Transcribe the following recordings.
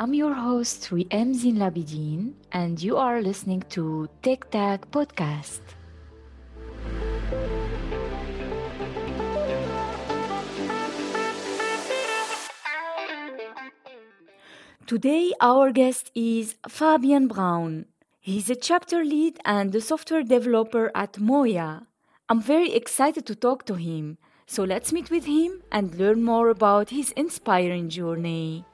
I'm your host, Wiem Zine Elabidine, and you are listening to Tech Tac Podcast. Today, our guest is Fabian Braun. He's a chapter lead and a software developer at MOIA. I'm very excited to talk to him, so let's meet with him and learn more about his inspiring journey.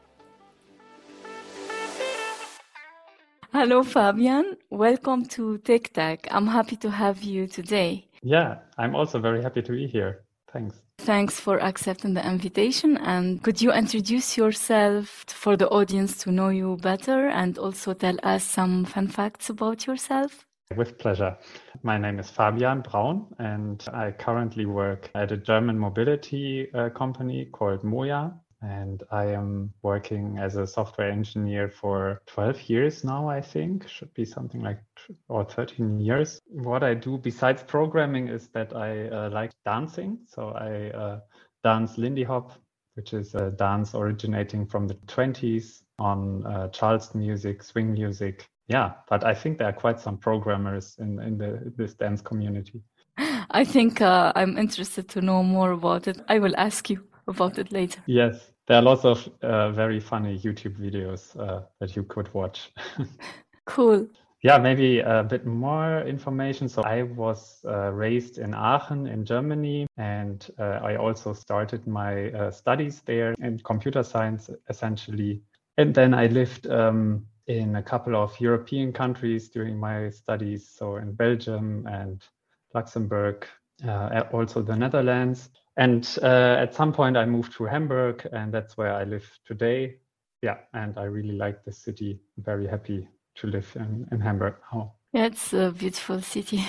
Hello, Fabian. Welcome to Tic Tac. I'm happy to have you today. Yeah, I'm also very happy to be here. Thanks. Thanks for accepting the invitation. And could you introduce yourself for the audience to know you better and also tell us some fun facts about yourself? With pleasure. My name is Fabian Braun, and I currently work at a German mobility uh, company called MOIA and I am working as a software engineer for 12 years now, I think, should be something like or 13 years. What I do besides programming is that I uh, like dancing. So I uh, dance Lindy Hop, which is a dance originating from the 20s on uh, Charleston music, swing music. Yeah, but I think there are quite some programmers in, in the, this dance community. I think uh, I'm interested to know more about it. I will ask you about it later. Yes, there are lots of uh, very funny YouTube videos uh, that you could watch. cool. Yeah, maybe a bit more information. So I was uh, raised in Aachen in Germany, and uh, I also started my uh, studies there in computer science, essentially. And then I lived um, in a couple of European countries during my studies, so in Belgium and Luxembourg, uh, also the Netherlands. And uh, at some point, I moved to Hamburg, and that's where I live today. Yeah, and I really like the city. I'm very happy to live in, in Hamburg now. Yeah, it's a beautiful city.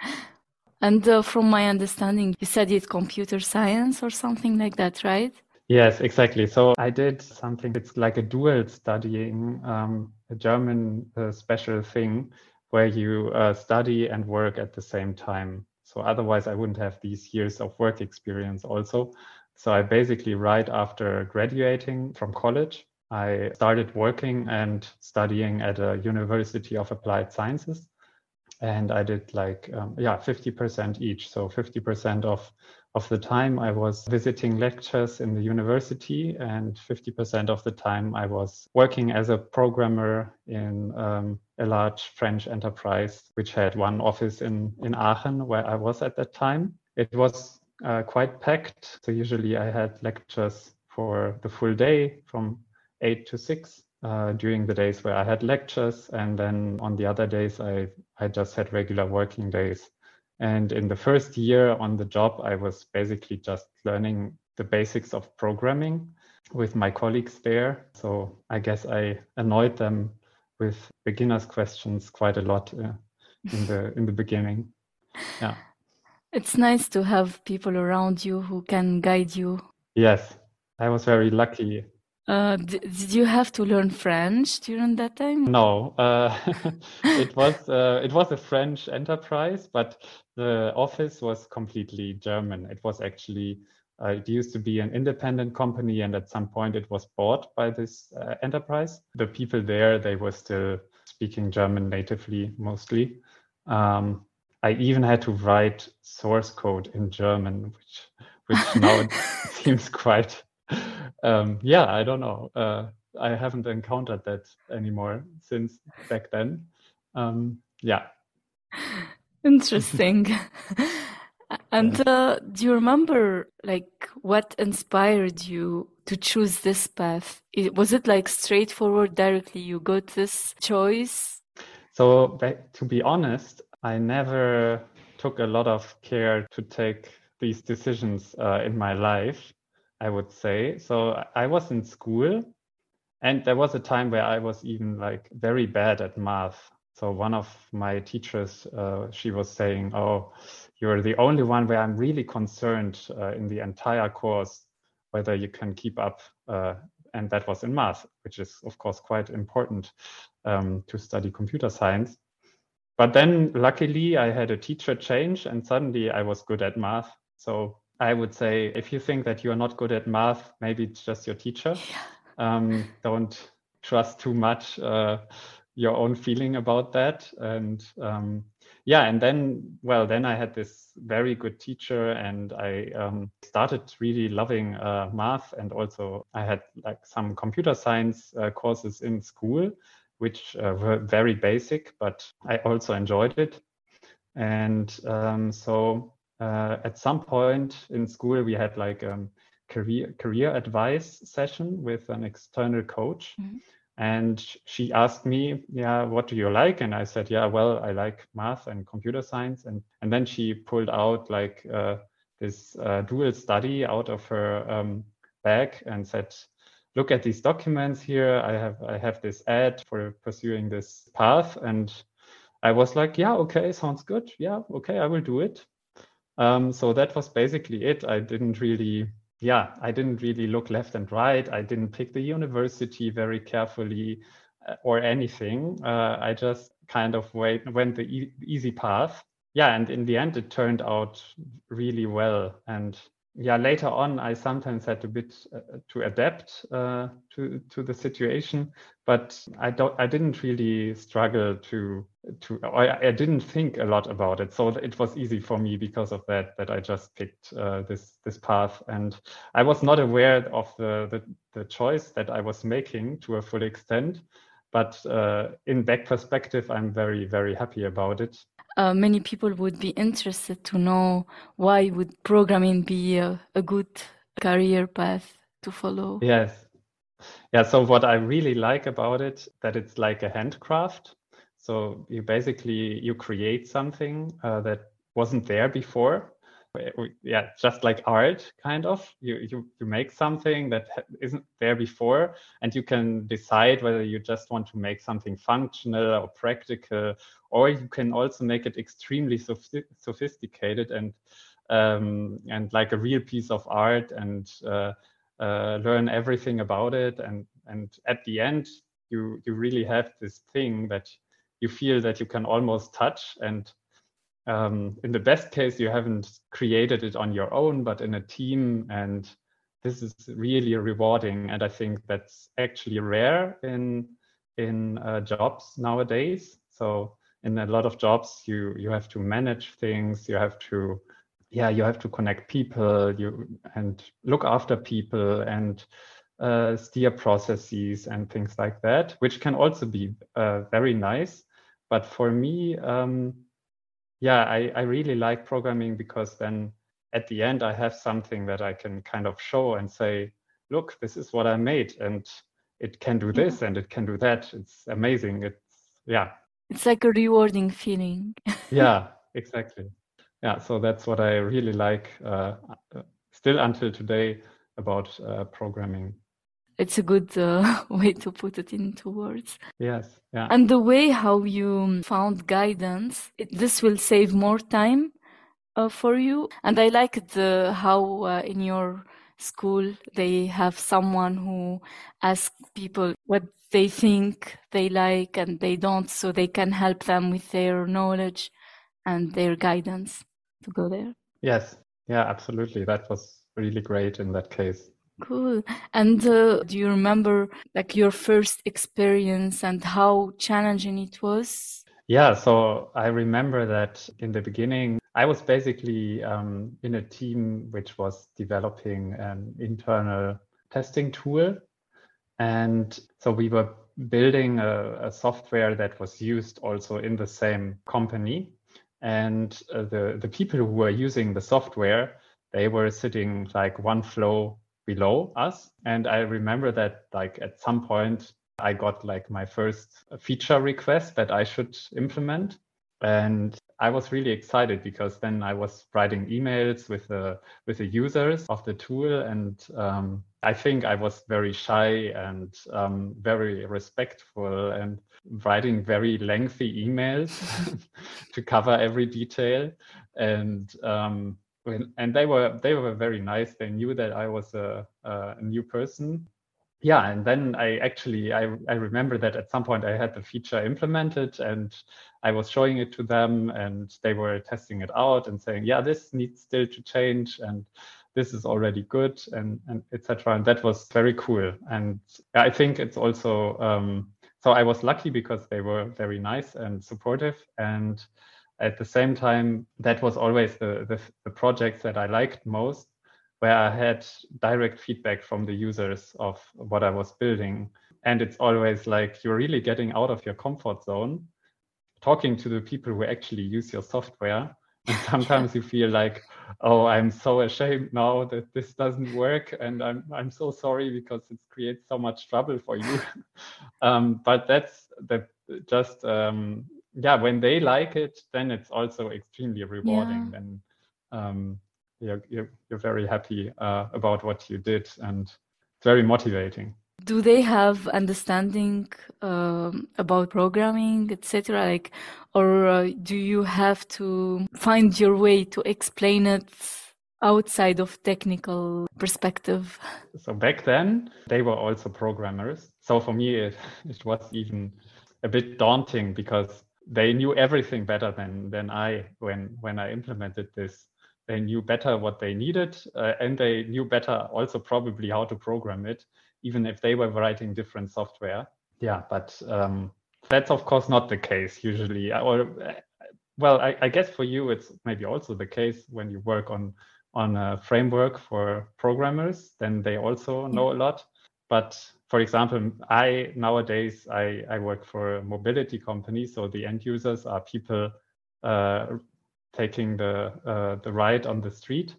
and uh, from my understanding, you studied computer science or something like that, right? Yes, exactly. So I did something, it's like a dual studying, um, a German uh, special thing where you uh, study and work at the same time. So otherwise, I wouldn't have these years of work experience also. So I basically, right after graduating from college, I started working and studying at a University of Applied Sciences. And I did like, um, yeah, 50% each. So 50% of, of the time I was visiting lectures in the university, and 50% of the time I was working as a programmer in um, a large French enterprise, which had one office in, in Aachen, where I was at that time. It was uh, quite packed. So usually I had lectures for the full day from eight to six uh, during the days where I had lectures. And then on the other days, I, I just had regular working days. And in the first year on the job, I was basically just learning the basics of programming with my colleagues there. So I guess I annoyed them with beginners questions quite a lot uh, in the in the beginning. Yeah. It's nice to have people around you who can guide you. Yes, I was very lucky. Uh, did you have to learn French during that time? No, uh, it was uh, it was a French enterprise, but the office was completely German. It was actually uh, it used to be an independent company, and at some point it was bought by this uh, enterprise. The people there, they were still speaking German natively mostly. Um, I even had to write source code in German, which which now seems quite. Um, yeah, I don't know. Uh, I haven't encountered that anymore since back then. Um, yeah. Interesting. And uh, do you remember like what inspired you to choose this path? It, was it like straightforward, directly you got this choice? So to be honest, I never took a lot of care to take these decisions uh, in my life. I would say so. I was in school, and there was a time where I was even like very bad at math. So one of my teachers, uh, she was saying, "Oh, you're the only one where I'm really concerned uh, in the entire course whether you can keep up. Uh, and that was in math, which is, of course, quite important um, to study computer science. But then, luckily, I had a teacher change, and suddenly I was good at math. So I would say if you think that you are not good at math, maybe it's just your teacher. Um, don't trust too much uh, your own feeling about that. And um, yeah, and then, well, then I had this very good teacher and I um, started really loving uh, math. And also I had like some computer science uh, courses in school, which uh, were very basic, but I also enjoyed it. And um, so uh, at some point in school, we had like um, career career advice session with an external coach. Mm-hmm. And she asked me, yeah, what do you like? And I said, yeah, well, I like math and computer science. And, and then she pulled out like uh, this uh, dual study out of her um, bag and said, look at these documents here. I have, I have this ad for pursuing this path. And I was like, yeah, okay, sounds good. Yeah, okay, I will do it. Um, so that was basically it. I didn't really yeah, I didn't really look left and right. I didn't pick the university very carefully uh, or anything. Uh, I just kind of wait, went the e- easy path. Yeah, and in the end, it turned out really well. And yeah, later on, I sometimes had a bit uh, to adapt uh, to to the situation, but I don't. I didn't really struggle to to. I, I didn't think a lot about it, so it was easy for me because of that. That I just picked uh, this this path, and I was not aware of the, the the choice that I was making to a full extent. But uh, in back perspective, I'm very very happy about it uh, many people would be interested to know why would programming be a, a good career path to follow. Yes. Yeah so what i really like about it that it's like a handcraft. So you basically you create something uh, that wasn't there before yeah just like art kind of. You you, you make something that isn't there before and you can decide whether you just want to make something functional or practical or you can also make it extremely sophisticated and um, and like a real piece of art and uh, uh, learn everything about it. And and at the end you you really have this thing that you feel that you can almost touch and um, in the best case, you haven't created it on your own, but in a team. And this is really rewarding. And I think that's actually rare in in uh, jobs nowadays. So in a lot of jobs, you you have to manage things. You have to yeah, you have to connect people. You and look after people and uh, steer processes and things like that, which can also be uh, very nice. But for me, um, yeah, I, I really like programming because then at the end I have something that I can kind of show and say, look, this is what I made and it can do this yeah. and it can do that. It's amazing. It's yeah. It's like a rewarding feeling. yeah, exactly. Yeah, so that's what I really like uh, uh still until today about uh, programming it's a good uh, way to put it into words. Yes. Yeah. And the way how you found guidance, it, this will save more time uh, for you. And I like the how uh, in your school they have someone who asks people what they think they like and they don't, so they can help them with their knowledge and their guidance to go there. Yes. Yeah. Absolutely. That was really great in that case. Cool. And uh, do you remember like your first experience and how challenging it was? Yeah, so I remember that in the beginning, I was basically um, in a team which was developing an internal testing tool. And so we were building a, a software that was used also in the same company. And uh, the, the people who were using the software, they were sitting like one flow below us. And I remember that like at some point I got like my first feature request that I should implement. And I was really excited because then I was writing emails with the with the users of the tool, and um, I think I was very shy and um, very respectful and writing very lengthy emails to cover every detail. And um, and they were they were very nice. They knew that I was a, a new person. Yeah, and then I actually I I remember that at some point I had the feature implemented and I was showing it to them and they were testing it out and saying, yeah, this needs still to change and this is already good and, and etc. And that was very cool. And I think it's also, um, so I was lucky because they were very nice and supportive. And at the same time, that was always the, the, the projects that I liked most, where I had direct feedback from the users of what I was building. And it's always like you're really getting out of your comfort zone, talking to the people who actually use your software. And sometimes you feel like, oh, I'm so ashamed now that this doesn't work, and I'm I'm so sorry because it creates so much trouble for you. um, but that's the just um, yeah, when they like it, then it's also extremely rewarding. Yeah. Then um, you're, you're, you're very happy uh, about what you did, and it's very motivating. Do they have understanding um, about programming, etc.? Like, or uh, do you have to find your way to explain it outside of technical perspective? So back then, they were also programmers. So for me, it, it was even a bit daunting because they knew everything better than than I when when I implemented this. They knew better what they needed, uh, and they knew better also probably how to program it, even if they were writing different software. Yeah, but um, that's of course not the case usually. Or uh, well, I, I guess for you it's maybe also the case when you work on on a framework for programmers, then they also know a lot. But for example, I nowadays I, I work for a mobility company, so the end users are people uh, taking the uh, the ride on the street,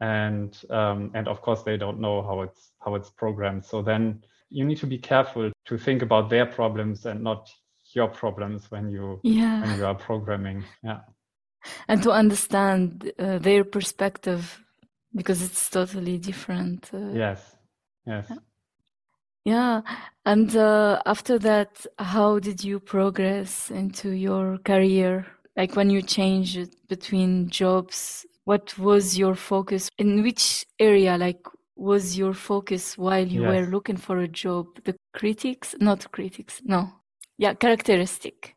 and um, and of course they don't know how it's how it's programmed. So then you need to be careful to think about their problems and not your problems when you yeah. when you are programming. Yeah, and to understand uh, their perspective because it's totally different. Uh, yes. Yes. Yeah. Yeah. And uh, after that, how did you progress into your career? Like when you changed between jobs, what was your focus? In which area, like, was your focus while you yes. were looking for a job? The critics, not critics, no. Yeah, characteristic.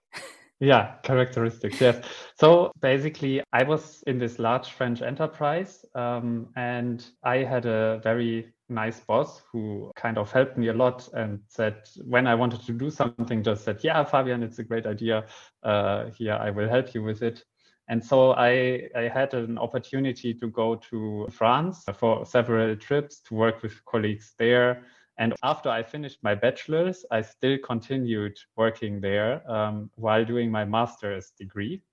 Yeah, characteristics. Yes. So basically, I was in this large French enterprise, um, and I had a very nice boss who kind of helped me a lot and said when I wanted to do something, just said, "Yeah, Fabian, it's a great idea. Uh, here, I will help you with it." And so I, I had an opportunity to go to France for several trips to work with colleagues there and after I finished my bachelor's, I still continued working there um, while doing my master's degree.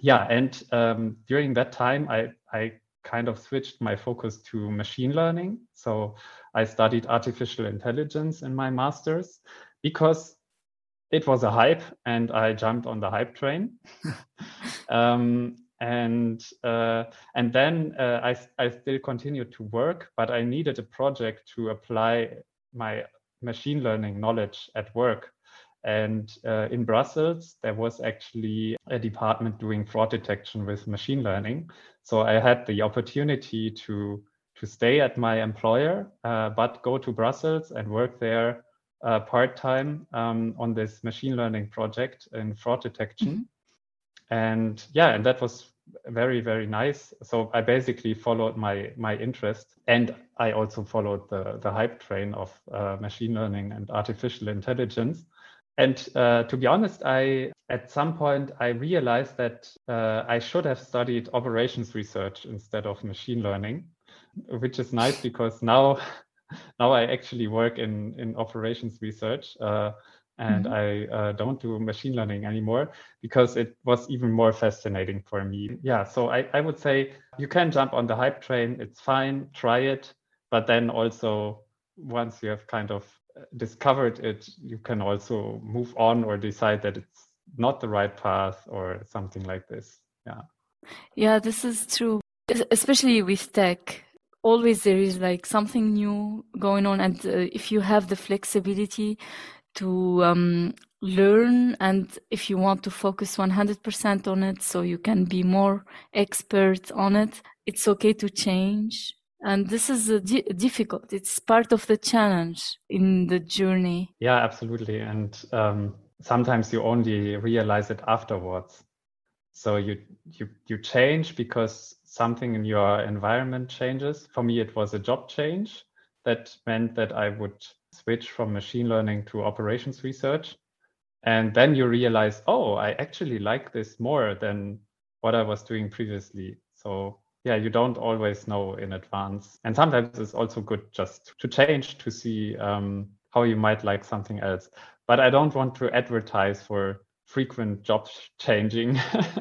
Yeah, and um, during that time, I, I kind of switched my focus to machine learning. So I studied artificial intelligence in my master's because it was a hype and I jumped on the hype train. um, and uh, and then uh, I, I still continued to work, but I needed a project to apply my machine learning knowledge at work. And uh, in Brussels, there was actually a department doing fraud detection with machine learning. So I had the opportunity to to stay at my employer, uh, but go to Brussels and work there uh, part time um, on this machine learning project in fraud detection. Mm-hmm. And yeah, and that was very very nice so i basically followed my my interest and i also followed the the hype train of uh, machine learning and artificial intelligence and uh, to be honest i at some point i realized that uh, i should have studied operations research instead of machine learning which is nice because now now i actually work in in operations research uh, and mm-hmm. I uh, don't do machine learning anymore because it was even more fascinating for me. Yeah, so I, I would say you can jump on the hype train, it's fine, try it, but then also once you have kind of discovered it, you can also move on or decide that it's not the right path or something like this. Yeah. Yeah, this is true, especially with tech always there is like something new going on and uh, if you have the flexibility to um, learn and if you want to focus 100% on it so you can be more expert on it it's okay to change and this is di- difficult it's part of the challenge in the journey yeah absolutely and um, sometimes you only realize it afterwards So you you you change because something in your environment changes. For me, it was a job change that meant that I would switch from machine learning to operations research. And then you realize, oh, I actually like this more than what I was doing previously. So yeah, you don't always know in advance. And sometimes it's also good just to change to see um, how you might like something else. But I don't want to advertise for frequent job changing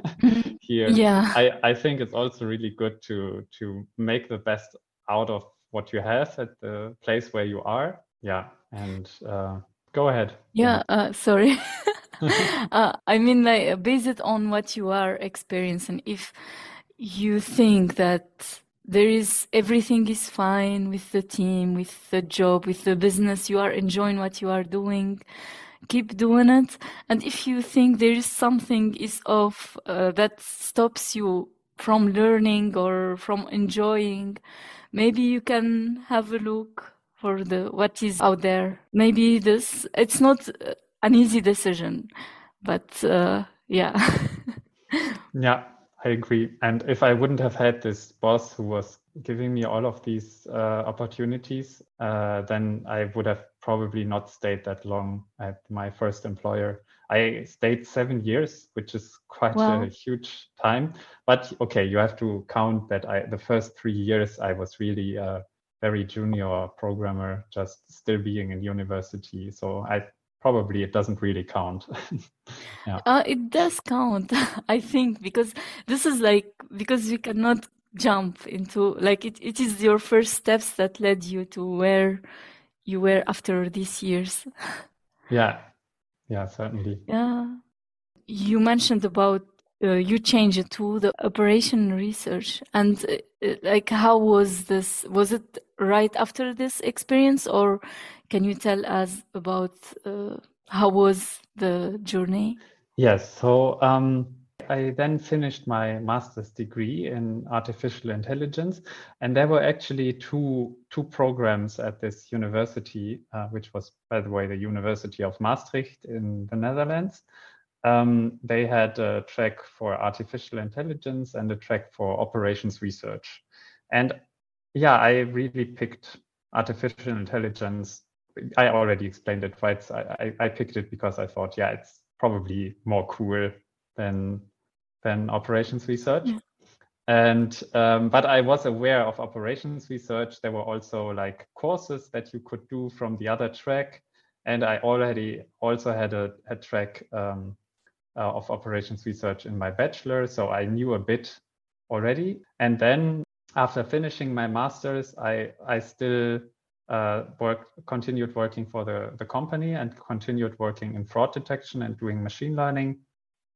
here. Yeah. I, I think it's also really good to to make the best out of what you have at the place where you are. Yeah. And uh, go ahead. Yeah. Uh, sorry. uh, I mean, like, based on what you are experiencing, if you think that there is everything is fine with the team, with the job, with the business, you are enjoying what you are doing, keep doing it. And if you think there is something is off uh, that stops you from learning or from enjoying, maybe you can have a look for the what is out there. Maybe this it's not an easy decision, but uh, yeah. yeah I agree. And if I wouldn't have had this boss who was giving me all of these uh, opportunities, uh, then I would have probably not stayed that long at my first employer. I stayed seven years, which is quite wow. a huge time. But okay, you have to count that I the first three years I was really a very junior programmer, just still being in university. So I probably it doesn't really count. yeah. Uh, it does count, I think, because this is like because you cannot jump into like it, it is your first steps that led you to where you were after these years. yeah, yeah, certainly. Yeah, you mentioned about uh, you changed to the operation research and uh, like how was this was it right after this experience or can you tell us about uh, how was the journey? Yes. So um, I then finished my master's degree in artificial intelligence, and there were actually two two programs at this university, uh, which was, by the way, the University of Maastricht in the Netherlands. Um, they had a track for artificial intelligence and a track for operations research, and yeah, I really picked artificial intelligence I already explained it, right? I, I, picked it because I thought, yeah, it's probably more cool than than operations research. Yeah. And um, but I was aware of operations research. There were also like courses that you could do from the other track, and I already also had a, a track um, uh, of operations research in my bachelor, so I knew a bit already. And then after finishing my masters, I I still uh, work, continued working for the, the company and continued working in fraud detection and doing machine learning.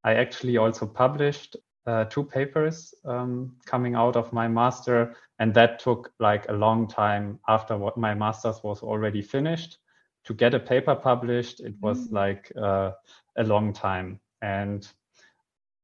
I actually also published uh, two papers um, coming out of my master, and that took like a long time after what my master's was already finished. To get a paper published, it was mm-hmm. like uh, a long time. And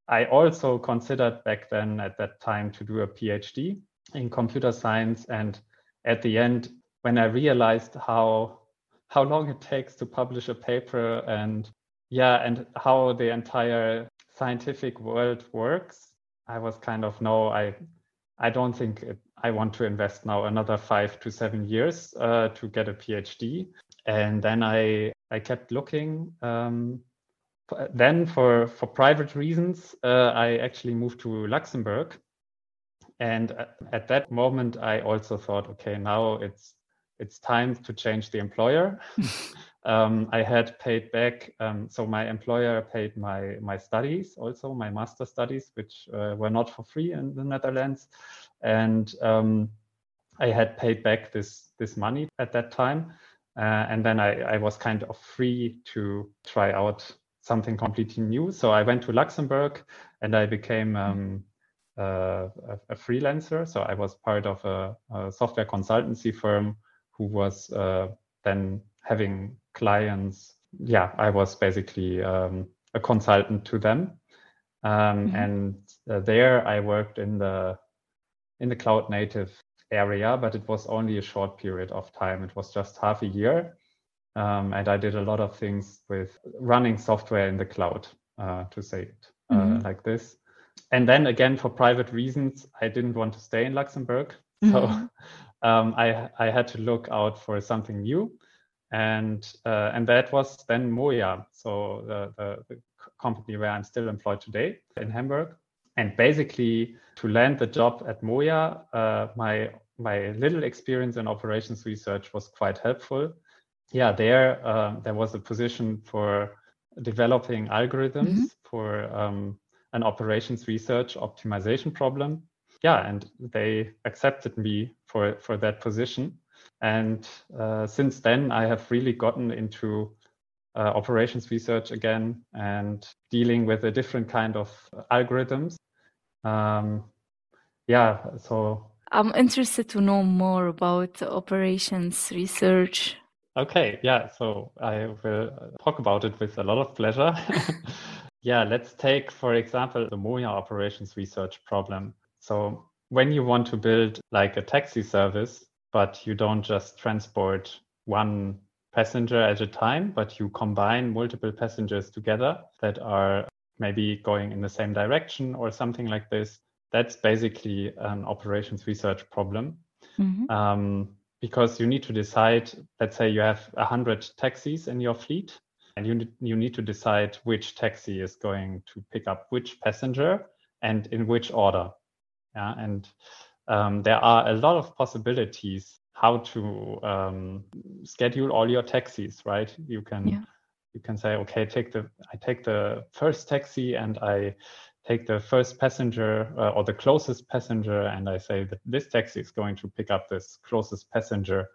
I also considered back then at that time to do a PhD in computer science. And at the end, when I realized how how long it takes to publish a paper and yeah, and how the entire scientific world works, I was kind of no, I I don't think it, I want to invest now another five to seven years uh, to get a PhD. And then I I kept looking. Um, then for for private reasons, uh, I actually moved to Luxembourg. And at that moment, I also thought, okay, now it's it's time to change the employer. um, I had paid back, um, so my employer paid my my studies, also my master studies, which uh, were not for free in the Netherlands, and um, I had paid back this this money at that time, uh, and then I, I was kind of free to try out something completely new. So I went to Luxembourg, and I became um, uh, a, a, freelancer. So I was part of a, a software consultancy firm who was uh, then having clients. Yeah, I was basically um, a consultant to them, um, mm-hmm. and uh, there I worked in the in the cloud native area, but it was only a short period of time. It was just half a year, um, and I did a lot of things with running software in the cloud, uh, to say it uh, mm-hmm. like this. and then again, for private reasons, I didn't want to stay in Luxembourg. Mm-hmm. Um, I, I had to look out for something new. And, uh, and that was then MOIA, so the, the, the company where I'm still employed today in Hamburg. And basically, to land the job at MOIA, uh, my my little experience in operations research was quite helpful. Yeah, there uh, there was a position for developing algorithms mm-hmm. for um, an operations research optimization problem. Yeah, and they accepted me for for that position. And uh, since then, I have really gotten into uh, operations research again and dealing with a different kind of algorithms. Um, yeah, so I'm interested to know more about operations research. Okay, yeah, so I will talk about it with a lot of pleasure. yeah, let's take, for example, the MOIA operations research problem. So, when you want to build like a taxi service, but you don't just transport one passenger at a time, but you combine multiple passengers together that are maybe going in the same direction or something like this. That's basically an operations research problem. Mm-hmm. Um, because you need to decide, let's say you have 100 taxis in your fleet, and you, you need to decide which taxi is going to pick up which passenger and in which order. Yeah, and um, there are a lot of possibilities how to um, schedule all your taxis, right? You can yeah. you can say, okay, take the I take the first taxi and I take the first passenger uh, or the closest passenger, and I say that this taxi is going to pick up this closest passenger,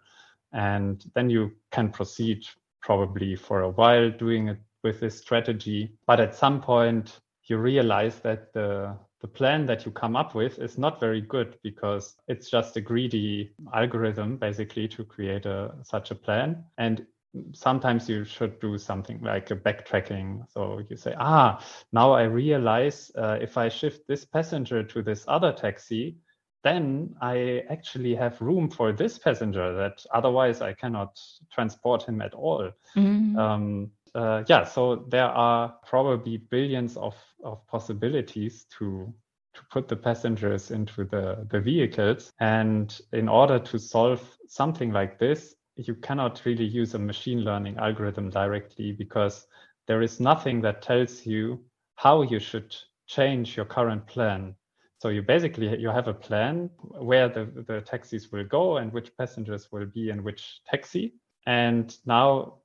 and then you can proceed probably for a while doing it with this strategy. But at some point, you realize that the the plan that you come up with is not very good because it's just a greedy algorithm basically to create a such a plan. And sometimes you should do something like a backtracking. So you say ah now i realize uh, if i shift this passenger to this other taxi then i actually have room for this passenger that otherwise i cannot transport him at all. Mm-hmm. um, uh, yeah, so there are probably billions of, of possibilities to to put the passengers into the, the vehicles. And in order to solve something like this, you cannot really use a machine learning algorithm directly because there is nothing that tells you how you should change your current plan. So you basically you have a plan where the, the taxis will go and which passengers will be in which taxi. And now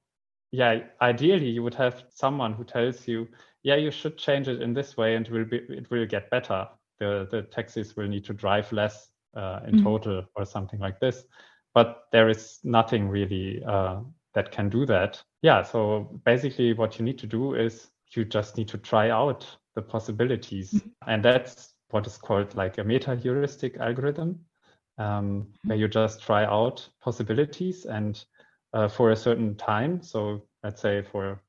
yeah, ideally you would have someone who tells you, yeah, you should change it in this way and it will be it will get better. The the taxis will need to drive less uh, in mm-hmm. total or something like this. But there is nothing really uh, that can do that. Yeah, so basically what you need to do is you just need to try out the possibilities. Mm-hmm. And that's what is called like a meta heuristic algorithm, um, mm-hmm. where you just try out possibilities and uh, for a certain time. So let's say for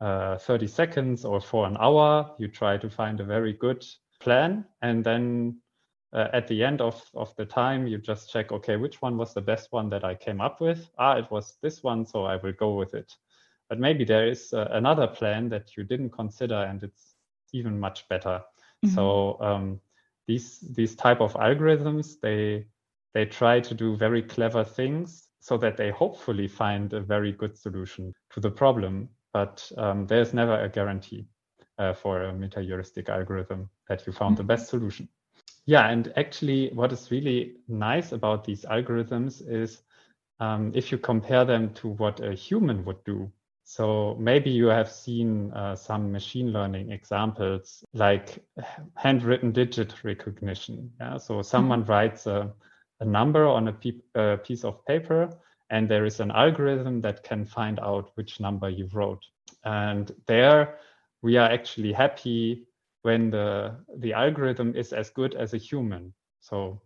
uh, 30 seconds or for an hour, you try to find a very good plan. And then uh, at the end of, of the time, you just check, okay, which one was the best one that I came up with? Ah, it was this one, so I will go with it. But maybe there is uh, another plan that you didn't consider and it's even much better. Mm-hmm. So um, these these type of algorithms, they they try to do very clever things so that they hopefully find a very good solution to the problem. But um, there's never a guarantee uh, for a meta-heuristic algorithm that you found mm-hmm. the best solution. Yeah, and actually, what is really nice about these algorithms is um, if you compare them to what a human would do. So maybe you have seen uh, some machine learning examples like handwritten digit recognition. Yeah? So someone mm-hmm. writes a a number on a uh, piece of paper, and there is an algorithm that can find out which number you wrote. And there, we are actually happy when the the algorithm is as good as a human. So,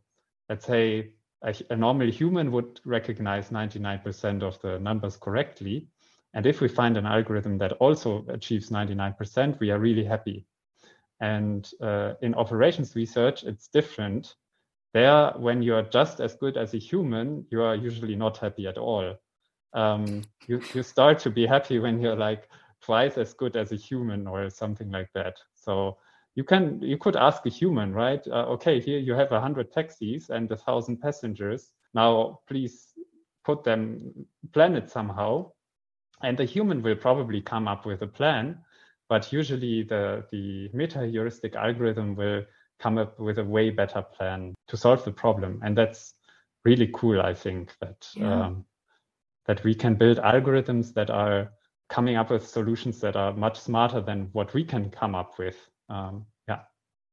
let's say a, a normal human would recognize 99% of the numbers correctly. And if we find an algorithm that also achieves 99%, we are really happy. And uh, in operations research, it's different there, when you're just as good as a human, you are usually not happy at all. Um, you, you start to be happy when you're like twice as good as a human or something like that. So you can you could ask a human right uh, okay here you have a hundred taxis and a thousand passengers now please put them plan it somehow and the human will probably come up with a plan but usually the the meta heuristic algorithm will come up with a way better plan to solve the problem. And that's really cool i think that yeah. um, that we can build algorithms that are coming up with solutions that are much smarter than what we can come up with. Um, yeah.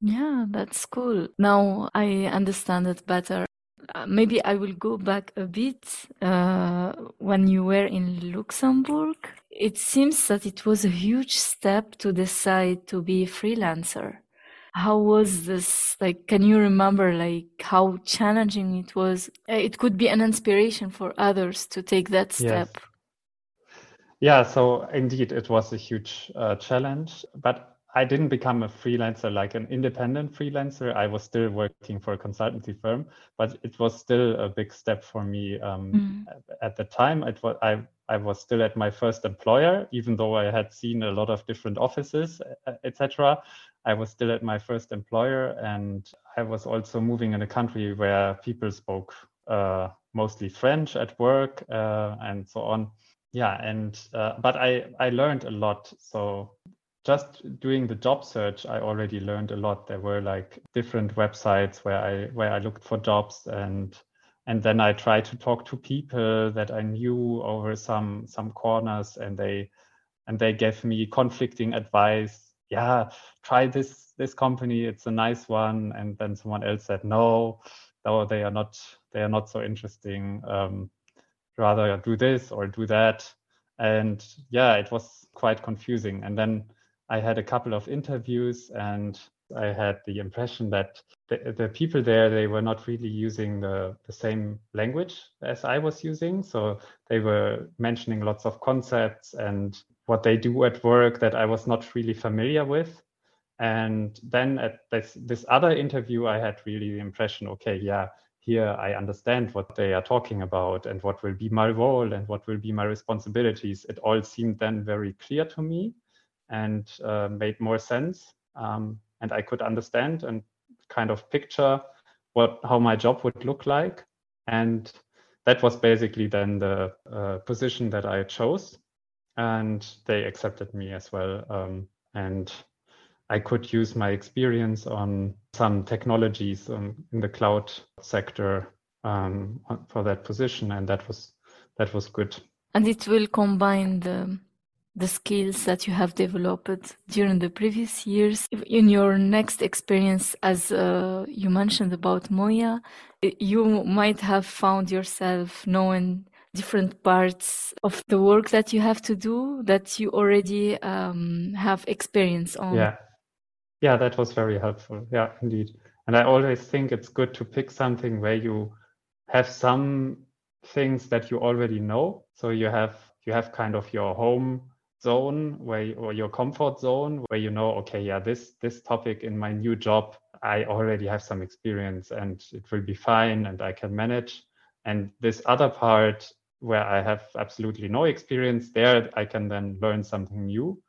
Yeah that's cool. Now i understand it better. Uh, maybe i will go back a bit uh, when you were in luxembourg. It seems that it was a huge step to decide to be a freelancer how was this like can you remember like how challenging it was uh, it could be an inspiration for others to take that step yes. yeah so indeed it was a huge uh, challenge but i didn't become a freelancer like an independent freelancer i was still working for a consultancy firm but it was still a big step for me um, mm. at the time it was i I was still at my first employer, even though I had seen a lot of different offices, etc. I was still at my first employer, and I was also moving in a country where people spoke uh, mostly French at work uh, and so on. Yeah, and uh, but I I learned a lot. So just doing the job search, I already learned a lot. There were like different websites where I where I looked for jobs and and then I tried to talk to people that I knew over some some corners and they and they gave me conflicting advice yeah, try this this company, it's a nice one. And then someone else said, no, no, they are not they are not so interesting. Um, rather do this or do that. And yeah, it was quite confusing. And then I had a couple of interviews and I had the impression that the, the, people there they were not really using the, the same language as I was using. So they were mentioning lots of concepts and what they do at work that I was not really familiar with. And then at this, this other interview, I had really the impression, okay, yeah, here I understand what they are talking about and what will be my role and what will be my responsibilities. It all seemed then very clear to me and uh, made more sense. Um, and I could understand and kind of picture what how my job would look like. And that was basically then the uh, position that I chose and they accepted me as well. Um, and I could use my experience on some technologies um, in the cloud sector um, for that position, and that was that was good. And it will combine the the skills that you have developed during the previous years in your next experience as uh, you mentioned about MOIA you might have found yourself knowing different parts of the work that you have to do that you already um, have experience on. Yeah. Yeah, that was very helpful. Yeah, indeed. And I always think it's good to pick something where you have some things that you already know. So you have you have kind of your home zone where or your comfort zone where you know okay yeah this this topic in my new job I already have some experience and it will be fine and I can manage and this other part where I have absolutely no experience there, I can then learn something new.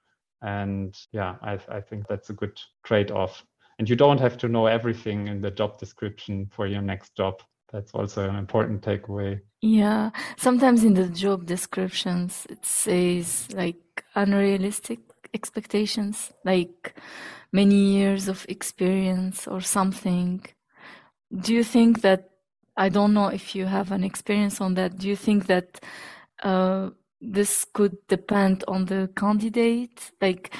And yeah, I, I think that's a good trade off. And you don't have to know everything in the job description for your next job. That's also an important takeaway. Yeah. Sometimes in the job descriptions, it says like unrealistic expectations, like many years of experience or something. Do you think that I don't know if you have an experience on that. Do you think that uh, this could depend on the candidate? Like,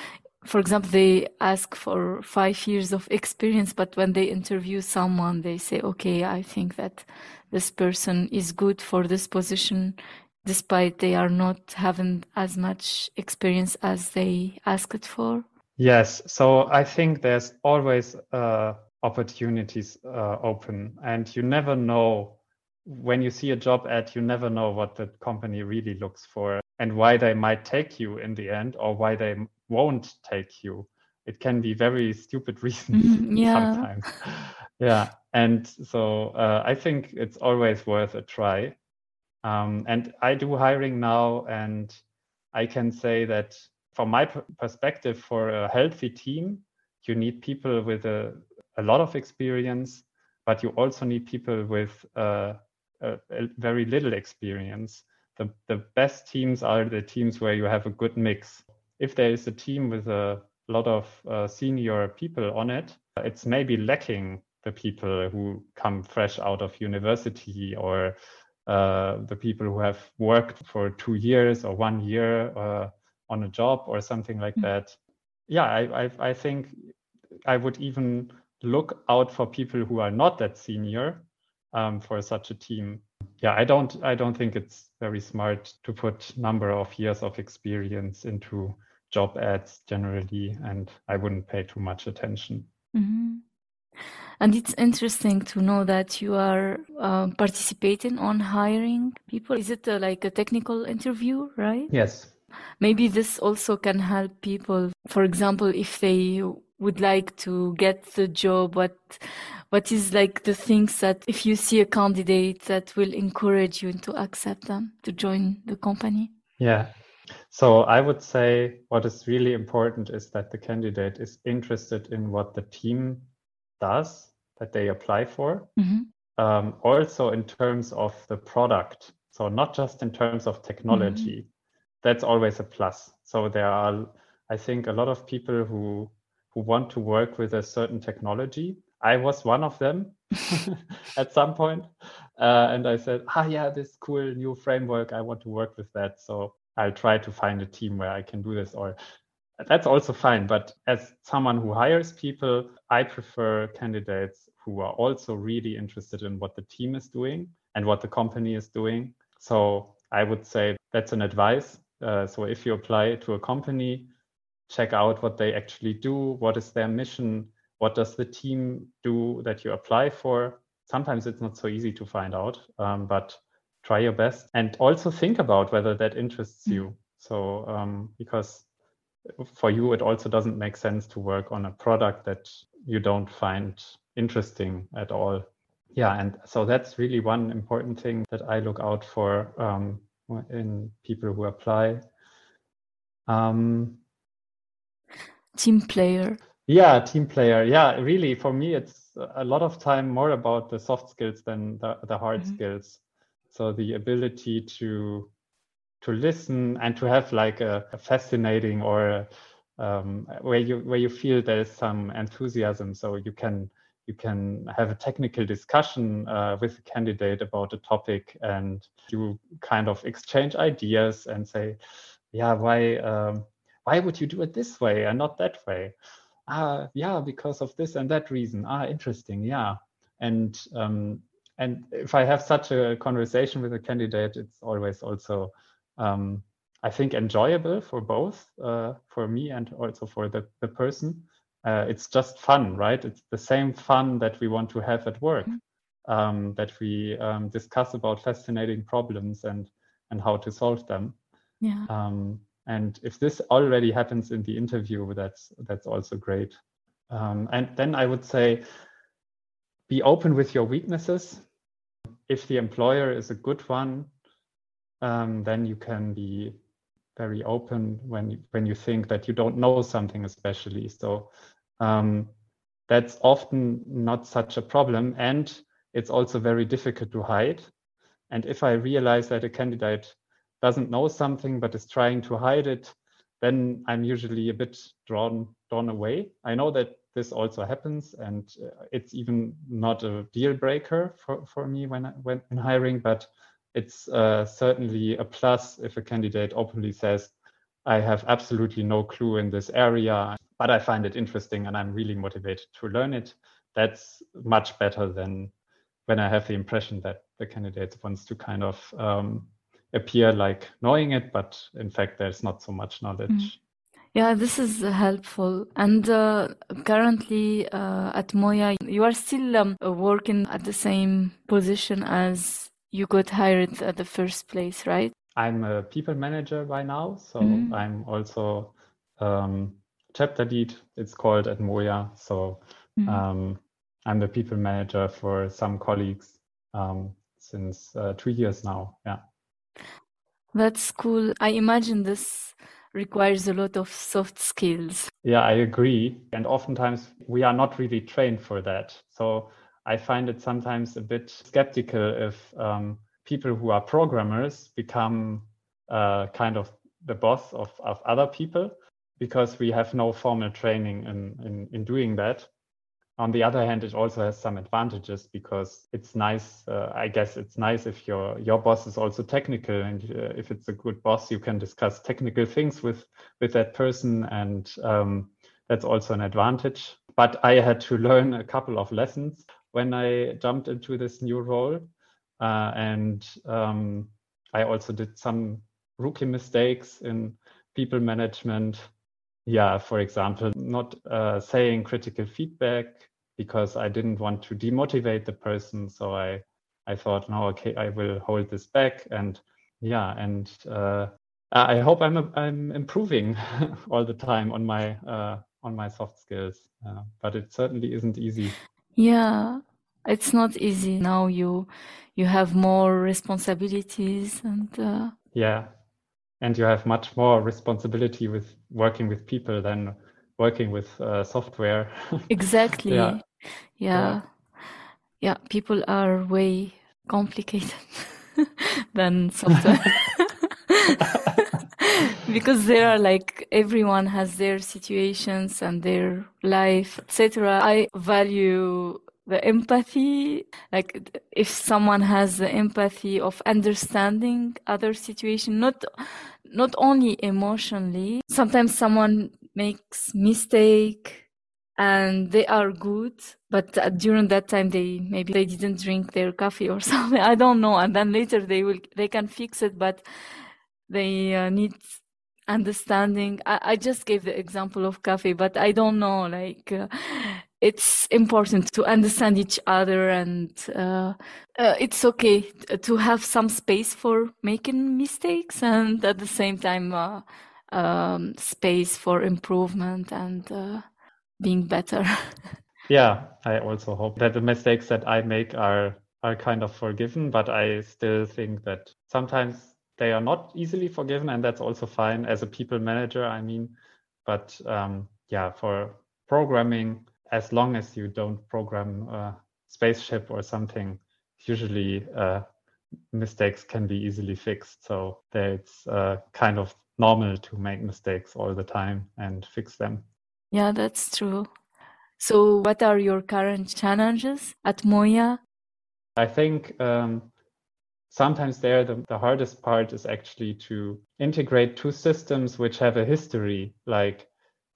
for example, they ask for five years of experience, but when they interview someone, they say, okay, I think that this person is good for this position, despite they are not having as much experience as they asked for? Yes. So I think there's always uh, opportunities uh, open. And you never know when you see a job ad you never know what the company really looks for and why they might take you in the end or why they won't take you. It can be very stupid reasons mm, yeah. sometimes. Yeah. And so uh, i think it's always worth a try. Um, and i do hiring now and i can say that from my perspective for a healthy team you need people with a, a lot of experience, but you also need people with uh, a, a very little experience. The, the best teams are the teams where you have a good mix. If there is a team with a lot of uh, senior people on it, it's maybe lacking the people who come fresh out of university or uh, the people who have worked for two years or one year uh, on a job or something like mm-hmm. that. Yeah, I, I, I think I would even look out for people who are not that senior um, for such a team. Yeah, I don't I don't think it's very smart to put number of years of experience into job ads generally, and I wouldn't pay too much attention. Mm-hmm. And it's interesting to know that you are uh, participating on hiring people. Is it uh, like a technical interview, right? Yes. Maybe this also can help people. For example, if they would like to get the job, what what is like the things that if you see a candidate that will encourage you to accept them to join the company? Yeah. So I would say what is really important is that the candidate is interested in what the team does that they apply for. Mm-hmm. Um, also in terms of the product. So not just in terms of technology. Mm-hmm. That's always a plus. So there are, I think, a lot of people who who want to work with a certain technology. I was one of them at some point. Uh, and I said, ah, yeah, this cool new framework. I want to work with that. So I'll try to find a team where I can do this. Or that's also fine. But as someone who hires people, I prefer candidates who are also really interested in what the team is doing and what the company is doing. So I would say that's an advice. Uh, so if you apply to a company, check out what they actually do, what is their mission, what does the team do that you apply for. Sometimes it's not so easy to find out, um, but try your best and also think about whether that interests you. So um, because for you, it also doesn't make sense to work on a product that you don't find interesting at all. Yeah, and so that's really one important thing that I look out for um, in people who apply. Um, team player. Yeah, team player. Yeah, really, for me, it's a lot of time more about the soft skills than the, the hard mm-hmm. skills. So the ability to to listen and to have like a, a fascinating or um, where you where you feel there's some enthusiasm, so you can you can have a technical discussion uh, with a candidate about a topic, and you kind of exchange ideas and say, yeah, why um, why would you do it this way and not that way? Ah, yeah, because of this and that reason. Ah, interesting. Yeah, and um, and if I have such a conversation with a candidate, it's always also um, I think enjoyable for both, uh, for me and also for the, the person. Uh, it's just fun, right? It's the same fun that we want to have at work, mm-hmm. um, that we um, discuss about fascinating problems and and how to solve them. Yeah. Um, and if this already happens in the interview, that's that's also great. Um, and then I would say, be open with your weaknesses. If the employer is a good one, um, then you can be very open when when you think that you don't know something especially so um, that's often not such a problem and it's also very difficult to hide and if i realize that a candidate doesn't know something but is trying to hide it then i'm usually a bit drawn drawn away i know that this also happens and uh, it's even not a deal breaker for, for me when, I, when in hiring but it's uh, certainly a plus if a candidate openly says, I have absolutely no clue in this area, but I find it interesting and I'm really motivated to learn it. That's much better than when I have the impression that the candidate wants to kind of um, appear like knowing it, but in fact, there's not so much knowledge. Mm. Yeah, this is helpful. And uh, currently uh, at MOIA, you are still um, working at the same position as you got hired at the first place, right? I'm a people manager by now, so mm-hmm. I'm also um, chapter lead. It's called at MOIA. So mm-hmm. um, I'm the people manager for some colleagues um, since uh, two years now. Yeah, that's cool. I imagine this requires a lot of soft skills. Yeah, I agree. And oftentimes we are not really trained for that. So I find it sometimes a bit skeptical if um, people who are programmers become uh, kind of the boss of, of other people because we have no formal training in, in, in doing that. On the other hand, it also has some advantages because it's nice. Uh, I guess it's nice if your your boss is also technical, and uh, if it's a good boss, you can discuss technical things with with that person, and um, that's also an advantage. But I had to learn a couple of lessons when I jumped into this new role, uh, and um, I also did some rookie mistakes in people management yeah, for example, not uh, saying critical feedback because I didn't want to demotivate the person. So I, I thought, no, okay, I will hold this back. And yeah, and uh, I hope I'm I'm improving all the time on my uh, on my soft skills. Uh, but it certainly isn't easy. Yeah, it's not easy now. You you have more responsibilities and uh, yeah and you have much more responsibility with working with people than working with uh, software. exactly. yeah. yeah. Yeah. People are way complicated than software. because there are like everyone has their situations and their life etc i value the empathy like if someone has the empathy of understanding other situation not not only emotionally sometimes someone makes mistake and they are good but uh, during that time they maybe they didn't drink their coffee or something i don't know and then later they will they can fix it but they uh, need understanding. I, I just gave the example of coffee but i don't know like uh, it's important to understand each other and uh, uh, it's okay to have some space for making mistakes and at the same time uh, um, space for improvement and uh, being better. Yeah i also hope that the mistakes that i make are are kind of forgiven but i still think that sometimes they are not easily forgiven and that's also fine as a people manager i mean but um, yeah for programming as long as you don't program a spaceship or something, usually uh, mistakes can be easily fixed. So it's uh, kind of normal to make mistakes all the time and fix them. Yeah, that's true. So, what are your current challenges at MOIA? I think um, sometimes there the, the hardest part is actually to integrate two systems which have a history, like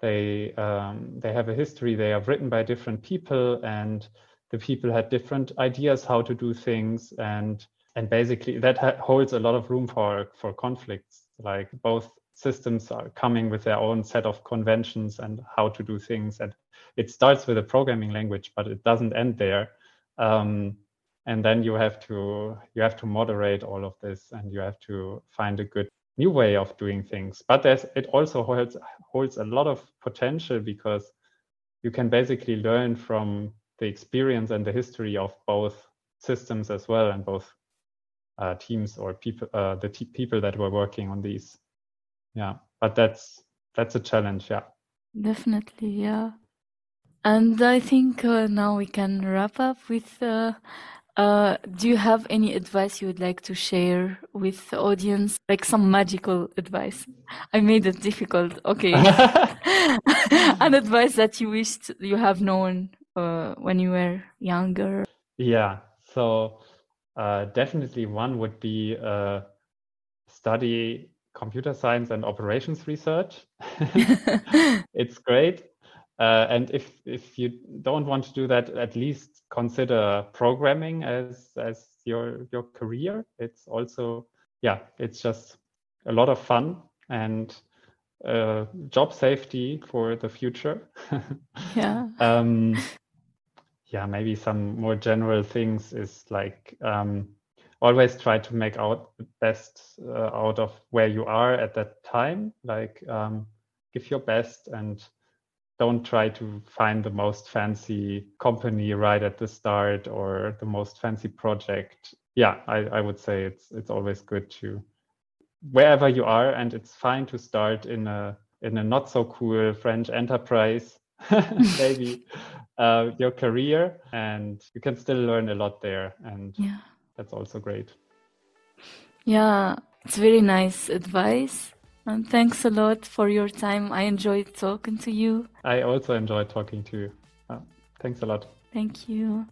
they um, they have a history. They are written by different people, and the people had different ideas how to do things, and and basically that ha- holds a lot of room for for conflicts. Like both systems are coming with their own set of conventions and how to do things, and it starts with a programming language, but it doesn't end there. Um, and then you have to you have to moderate all of this, and you have to find a good new way of doing things. But there's, it also holds, holds a lot of potential because you can basically learn from the experience and the history of both systems as well and both uh, teams or people uh, the people that were working on these. Yeah but that's that's a challenge yeah. Definitely yeah. And i think uh, now we can wrap up with uh, do you have any advice you would like to share with the audience? Like some magical advice? I made it difficult. Okay. An advice that you wished you have known uh, when you were younger? Yeah. So uh, definitely one would be uh, study computer science and operations research. it's great. Uh, and if if you don't want to do that, at least consider programming as as your your career. It's also yeah, it's just a lot of fun and uh, job safety for the future. yeah. um, yeah, maybe some more general things is like um, always try to make out the best uh, out of where you are at that time. Like um, give your best and don't try to find the most fancy company right at the start or the most fancy project. Yeah, I, I would say it's it's always good to wherever you are, and it's fine to start in a in a not so cool French enterprise, maybe uh, your career, and you can still learn a lot there, and Yeah. that's also great. Yeah, it's very nice advice. And thanks a lot for your time. I enjoyed talking to you. I also enjoyed talking to you. Uh, thanks a lot. Thank you.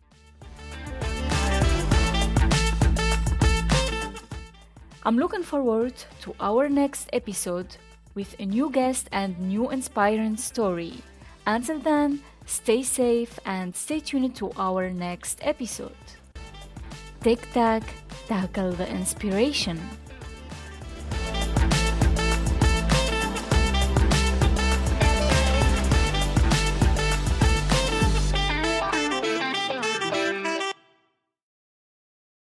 I'm looking forward to our next episode with a new guest and new inspiring story. Until then, stay safe and stay tuned to our next episode. Tic Tac, tackle the inspiration.